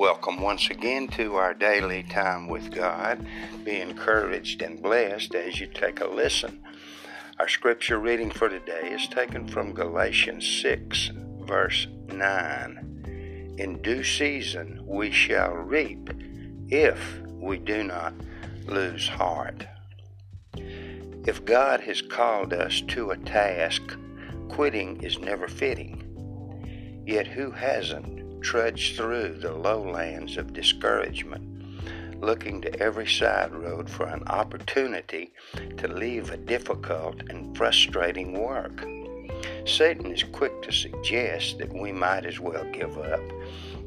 Welcome once again to our daily time with God. Be encouraged and blessed as you take a listen. Our scripture reading for today is taken from Galatians 6, verse 9. In due season we shall reap if we do not lose heart. If God has called us to a task, quitting is never fitting. Yet who hasn't trudged through the lowlands of discouragement, looking to every side road for an opportunity to leave a difficult and frustrating work. Satan is quick to suggest that we might as well give up,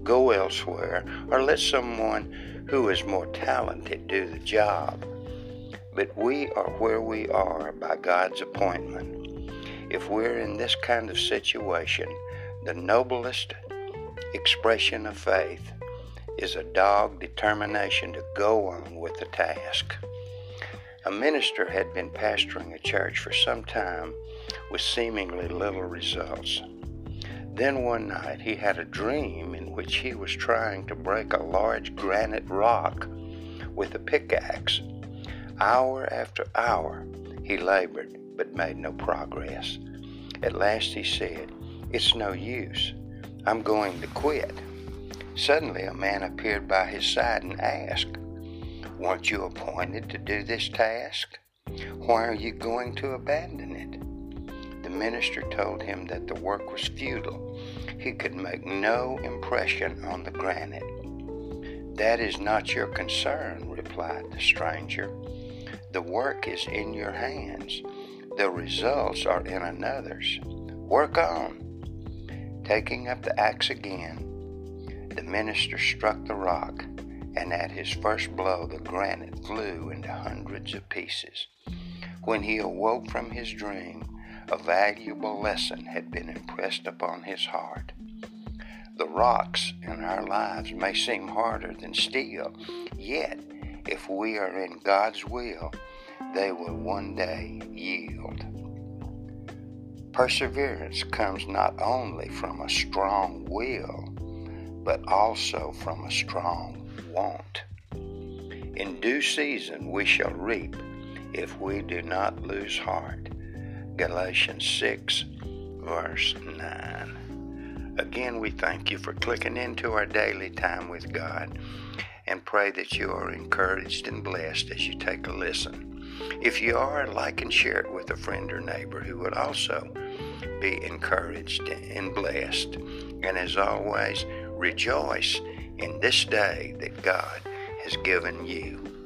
go elsewhere, or let someone who is more talented do the job. But we are where we are by God's appointment. If we're in this kind of situation, the noblest expression of faith is a dogged determination to go on with the task. A minister had been pastoring a church for some time with seemingly little results. Then one night he had a dream in which he was trying to break a large granite rock with a pickaxe. Hour after hour he labored but made no progress. At last he said, It's no use. I'm going to quit. Suddenly, a man appeared by his side and asked, Weren't you appointed to do this task? Why are you going to abandon it? The minister told him that the work was futile. He could make no impression on the granite. That is not your concern, replied the stranger. The work is in your hands. The results are in another's. Work on. Taking up the axe again, the minister struck the rock, and at his first blow the granite flew into hundreds of pieces. When he awoke from his dream, a valuable lesson had been impressed upon his heart. The rocks in our lives may seem harder than steel, yet, if we are in God's will, they will one day yield. Perseverance comes not only from a strong will, but also from a strong want. In due season we shall reap if we do not lose heart. Galatians 6, verse 9. Again, we thank you for clicking into our daily time with God and pray that you are encouraged and blessed as you take a listen. If you are, like and share it with a friend or neighbor who would also be encouraged and blessed. And as always, rejoice in this day that God has given you.